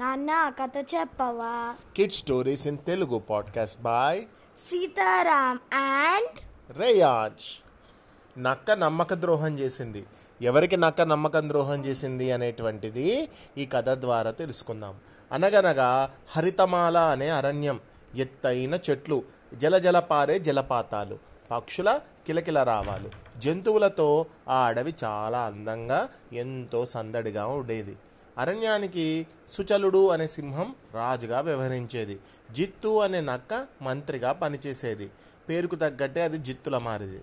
నాన్న కథ చెప్పవా? Kid stories in Telugu podcast by Sitaram and Reyaz నక్క నమ్మక ద్రోహం చేసింది. ఎవరికి నక్క నమ్మకం ద్రోహం చేసింది అనేటువంటిది ఈ కథ ద్వారా తెలుసుకుందాం. అనగనగా హరితమాల అనే అరణ్యం ఎత్తైన చెట్లు జలజల పారే జలపాతాలు పక్షుల కిలకిల రావాలు జంతువులతో ఆ అడవి చాలా అందంగా ఎంతో సందడిగా ఉండేది. అరణ్యానికి సుచలుడు అనే సింహం రాజుగా వ్యవహరించేది. జిత్తు అనే నక్క మంత్రిగా పనిచేసేది. పేరుకు తగ్గట్టే అది జిత్తుల మారిది.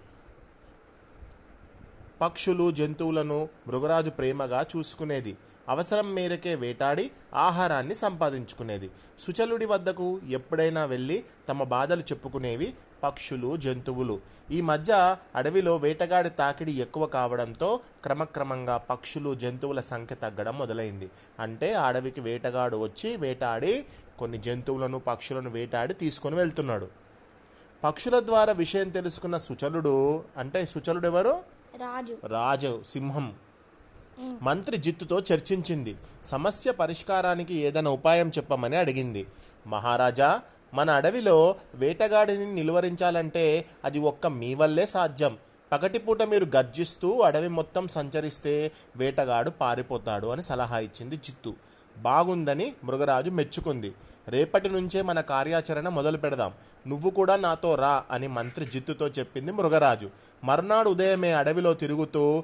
పక్షులు జంతువులను మృగరాజు ప్రేమగా చూసుకునేది. అవసరం మేరకే వేటాడి ఆహారాన్ని సంపాదించుకునేది. సుచలుడి వద్దకు ఎప్పుడైనా వెళ్ళి తమ బాధలు చెప్పుకునేవి పక్షులు జంతువులు. ఈ మధ్య అడవిలో వేటగాడి తాకిడి ఎక్కువ కావడంతో క్రమక్రమంగా పక్షులు జంతువుల సంఖ్య తగ్గడం మొదలైంది. అంటే అడవికి వేటగాడు వచ్చి వేటాడి కొన్ని జంతువులను పక్షులను వేటాడి తీసుకొని వెళ్తున్నాడు. పక్షుల ద్వారా విషయం తెలుసుకున్న సుచలుడు అంటే సుచలుడు ఎవరు రాజు. రాజు సింహం. మంత్రి జిత్తుతో చర్చించింది. సమస్య పరిష్కారానికి ఏదైనా ఉపాయం చెప్పమని అడిగింది. మహారాజా మన అడవిలో వేటగాడిని నిలువరించాలంటే అది ఒక్క మీ వల్లే సాధ్యం. పగటిపూట మీరు గర్జిస్తూ అడవి మొత్తం సంచరిస్తే వేటగాడు పారిపోతాడు అని సలహా ఇచ్చింది జిత్తు. బాగుందని మృగరాజు మెచ్చుకుంది. రేపటి నుంచే మన కార్యాచరణ మొదలు పెడదాం. నువ్వు కూడా నాతో రా అని మంత్రి జిత్తుతో చెప్పింది మృగరాజు. మర్నాడు ఉదయమే అడవిలో తిరుగుతూ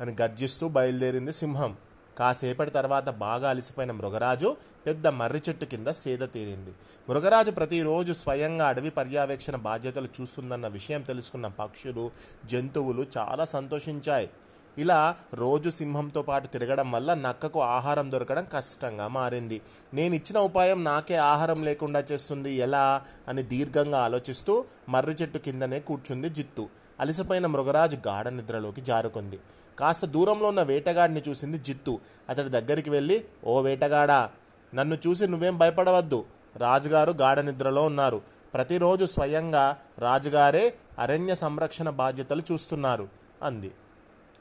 అని గర్జిస్తూ బయలుదేరింది సింహం. కాసేపటి తర్వాత బాగా అలసిపోయిన మృగరాజు పెద్ద మర్రి చెట్టు కింద సేద తీరింది. మృగరాజు ప్రతిరోజు స్వయంగా అడవి పర్యవేక్షణ బాధ్యతలు చూస్తుందన్న విషయం తెలుసుకున్న పక్షులు జంతువులు చాలా సంతోషించాయి. ఇలా రోజు సింహంతో పాటు తిరగడం వల్ల నక్కకు ఆహారం దొరకడం కష్టంగా మారింది. నేను ఇచ్చిన ఉపాయం నాకే ఆహారం లేకుండా చేస్తుంది ఎలా? అని దీర్ఘంగా ఆలోచిస్తూ మర్రి చెట్టు కిందనే కూర్చుంది జిత్తు. అలసిపోయిన మృగరాజు గాఢ నిద్రలోకి జారుకుంది. కాస్త దూరంలో ఉన్న వేటగాడిని చూసింది జిత్తు. అతడి దగ్గరికి వెళ్ళి ఓ వేటగాడా నన్ను చూసి నువ్వేం భయపడవద్దు. రాజుగారు గాఢ నిద్రలో ఉన్నారు. ప్రతిరోజు స్వయంగా రాజుగారే అరణ్య సంరక్షణ బాధ్యతలు చూస్తున్నారు అంది.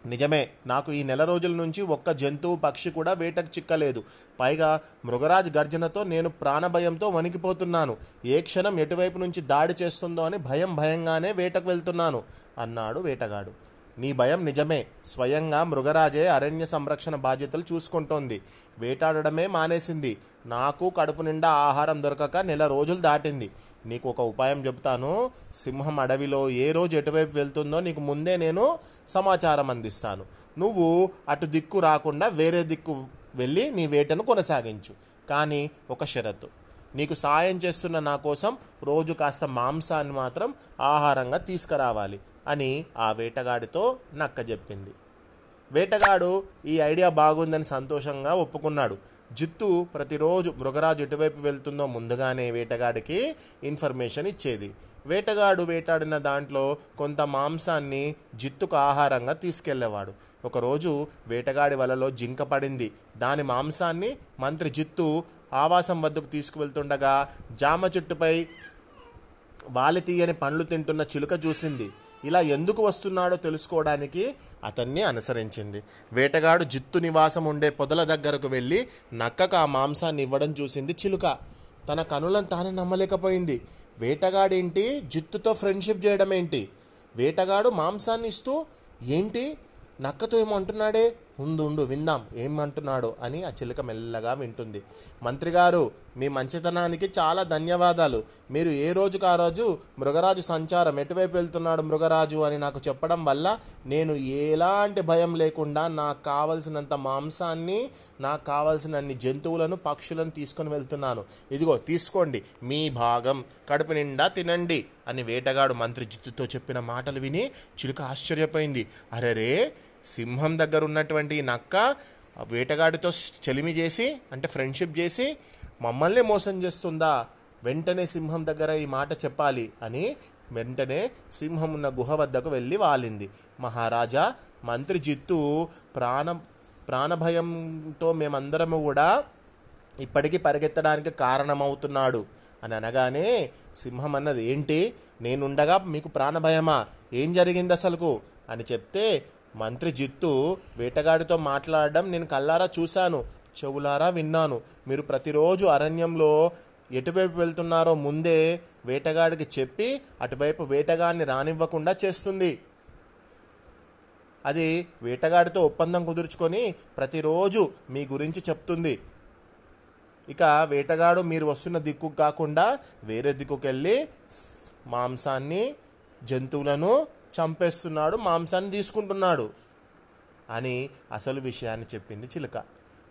నిజమే నాకు ఈ నెల రోజుల నుంచి ఒక్క జంతువు పక్షి కూడా వేటకు చిక్కలేదు. పైగా మృగరాజ్ గర్జనతో నేను ప్రాణభయంతో వణికిపోతున్నాను. ఏ క్షణం ఎటువైపు నుంచి దాడి చేస్తుందో అని భయం భయంగానే వేటకు వెళ్తున్నాను అన్నాడు వేటగాడు. నీ భయం నిజమే స్వయంగా మృగరాజే అరణ్య సంరక్షణ బాధ్యతలు చూసుకుంటోంది. వేటాడడమే మానేసింది. నాకు కడుపు నిండా ఆహారం దొరకక నెల రోజులు దాటింది. నీకు ఒక ఉపాయం చెబుతాను. సింహం అడవిలో ఏ రోజు ఎటువైపు వెళ్తుందో నీకు ముందే నేను సమాచారం అందిస్తాను. నువ్వు అటు దిక్కు రాకుండా వేరే దిక్కు వెళ్ళి నీ వేటను కొనసాగించు. కానీ ఒక షరతు. నీకు సాయం చేస్తున్న నా కోసం రోజు కాస్త మాంసాన్ని మాత్రం ఆహారంగా తీసుకురావాలి అని ఆ వేటగాడితో నక్క చెప్పింది. వేటగాడు ఈ ఐడియా బాగుందని సంతోషంగా ఒప్పుకున్నాడు. జిత్తు ప్రతిరోజు మృగరాజు ఎటువైపు వెళ్తుందో ముందుగానే వేటగాడికి ఇన్ఫర్మేషన్ ఇచ్చేది. వేటగాడు వేటాడిన దాంట్లో కొంత మాంసాన్ని జిత్తుకు ఆహారంగా తీసుకెళ్ళేవాడు. ఒకరోజు వేటగాడి వలలో జింక పడింది. దాని మాంసాన్ని మంత్రి జిత్తు ఆవాసం వద్దకు తీసుకువెళ్తుండగా జామ చెట్టుపై వాలి తీయని పండ్లు తింటున్న చిలుక చూసింది. ఇలా ఎందుకు వస్తున్నాడో తెలుసుకోవడానికి అతన్ని అనుసరించింది. వేటగాడు జిత్తు నివాసం ఉండే పొదల దగ్గరకు వెళ్ళి నక్కకు ఆ మాంసాన్ని ఇవ్వడం చూసింది చిలుక. తన కనులను తానే నమ్మలేకపోయింది. వేటగాడేంటి? జిత్తుతో ఫ్రెండ్షిప్ చేయడం ఏంటి వేటగాడు మాంసాన్ని ఇస్తూ ఏంటి? నక్కతో ఏమంటున్నాడే ఉండు ఉండు విందాం ఏమంటున్నాడు అని ఆ చిలుక మెల్లగా వింటుంది. మంత్రి గారు మీ మంచితనానికి చాలా ధన్యవాదాలు. మీరు ఏ రోజుకు ఆ రోజు మృగరాజు సంచారం ఎటువైపు వెళ్తున్నాడు మృగరాజు అని నాకు చెప్పడం వల్ల నేను ఎలాంటి భయం లేకుండా నాకు కావలసినంత మాంసాన్ని నాకు కావలసినన్ని జంతువులను పక్షులను తీసుకొని వెళ్తున్నాను. ఇదిగో తీసుకోండి మీ భాగం కడుపు నిండా తినండి అని వేటగాడు మంత్రి జిత్తుతో చెప్పిన మాటలు విని చిలుక ఆశ్చర్యపోయింది. అరెరే సింహం దగ్గర ఉన్నటువంటి నక్క వేటగాడితో చెలిమి చేసి అంటే ఫ్రెండ్షిప్ చేసి మమ్మల్ని మోసం చేస్తుందా? వెంటనే సింహం దగ్గర ఈ మాట చెప్పాలి అని వెంటనే సింహం ఉన్న గుహ వద్దకు వెళ్ళి వాలింది. మహారాజా మంత్రి జిత్తు ప్రాణ ప్రాణభయంతో మేమందరము కూడా ఇప్పటికీ పరిగెత్తడానికి కారణమవుతున్నాడు అని అనగానే సింహం అన్నది ఏంటి? నేనుండగా మీకు ప్రాణభయమా? ఏం జరిగింది అసలుకు అని చెప్తే మంత్రి జిత్తు వేటగాడితో మాట్లాడడం నేను కల్లారా చూశాను చెవులారా విన్నాను. మీరు ప్రతిరోజు అరణ్యంలో ఎటువైపు వెళ్తున్నారో ముందే వేటగాడికి చెప్పి అటువైపు వేటగాడిని రానివ్వకుండా చేస్తుంది. అది వేటగాడితో ఒప్పందం కుదుర్చుకొని ప్రతిరోజు మీ గురించి చెప్తుంది. ఇక వేటగాడు మీరు వస్తున్న దిక్కు కాకుండా వేరే దిక్కుకెళ్ళి మాంసాన్ని జంతువులను చంపేస్తున్నాడు మాంసాన్ని తీసుకుంటున్నాడు అని అసలు విషయాన్ని చెప్పింది చిలుక.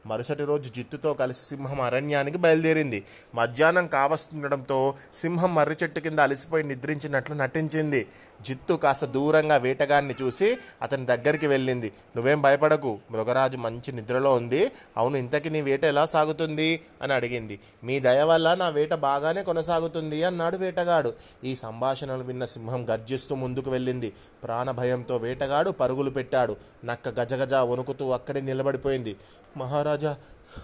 మరుసటి రోజు జిత్తుతో కలిసి సింహం అరణ్యానికి బయలుదేరింది. మధ్యాహ్నం కావస్తుండడంతో సింహం మర్రి చెట్టు కింద అలసిపోయి నిద్రించినట్లు నటించింది. జిత్తు కాస్త దూరంగా వేటగాడిని చూసి అతని దగ్గరికి వెళ్ళింది. నువ్వేం భయపడకు మృగరాజు మంచి నిద్రలో ఉంది. అవును ఇంతకీ నీ వేట ఎలా సాగుతుంది? అని అడిగింది. మీ దయ వల్ల నా వేట బాగానే కొనసాగుతుంది అన్నాడు వేటగాడు. ఈ సంభాషణలు విన్న సింహం గర్జిస్తూ ముందుకు వెళ్ళింది. ప్రాణభయంతో వేటగాడు పరుగులు పెట్టాడు. నక్క గజగజ వణుకుతూ అక్కడే నిలబడిపోయింది. మహారాజా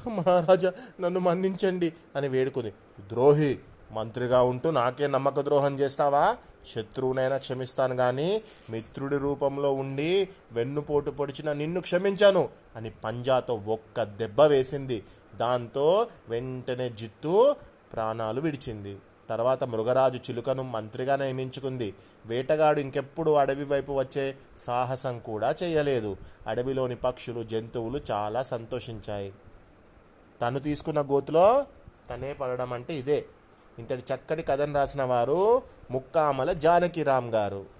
మహారాజా నన్ను మన్నించండి అని వేడుకుంది. ద్రోహి మంత్రిగా ఉంటూ నాకే నమ్మక ద్రోహం చేస్తావా? శత్రువునైనా క్షమిస్తాను కానీ మిత్రుడి రూపంలో ఉండి వెన్నుపోటు పొడిచిన నిన్ను క్షమించాను అని పంజాతో ఒక్క దెబ్బ వేసింది. దాంతో వెంటనే జిత్తు ప్రాణాలు విడిచింది. తర్వాత మృగరాజు చిలుకను మంత్రిగా నియమించుకుంది. వేటగాడు ఇంకెప్పుడు అడవి వైపు వచ్చే సాహసం కూడా చేయలేదు. అడవిలోని పక్షులు జంతువులు చాలా సంతోషించాయి. తను తీసుకున్న గోతులో తనే పడడం అంటే ఇదే. ఇంతటి చక్కటి కథను రాసిన వారు ముక్కామల జానకిరామ్ గారు.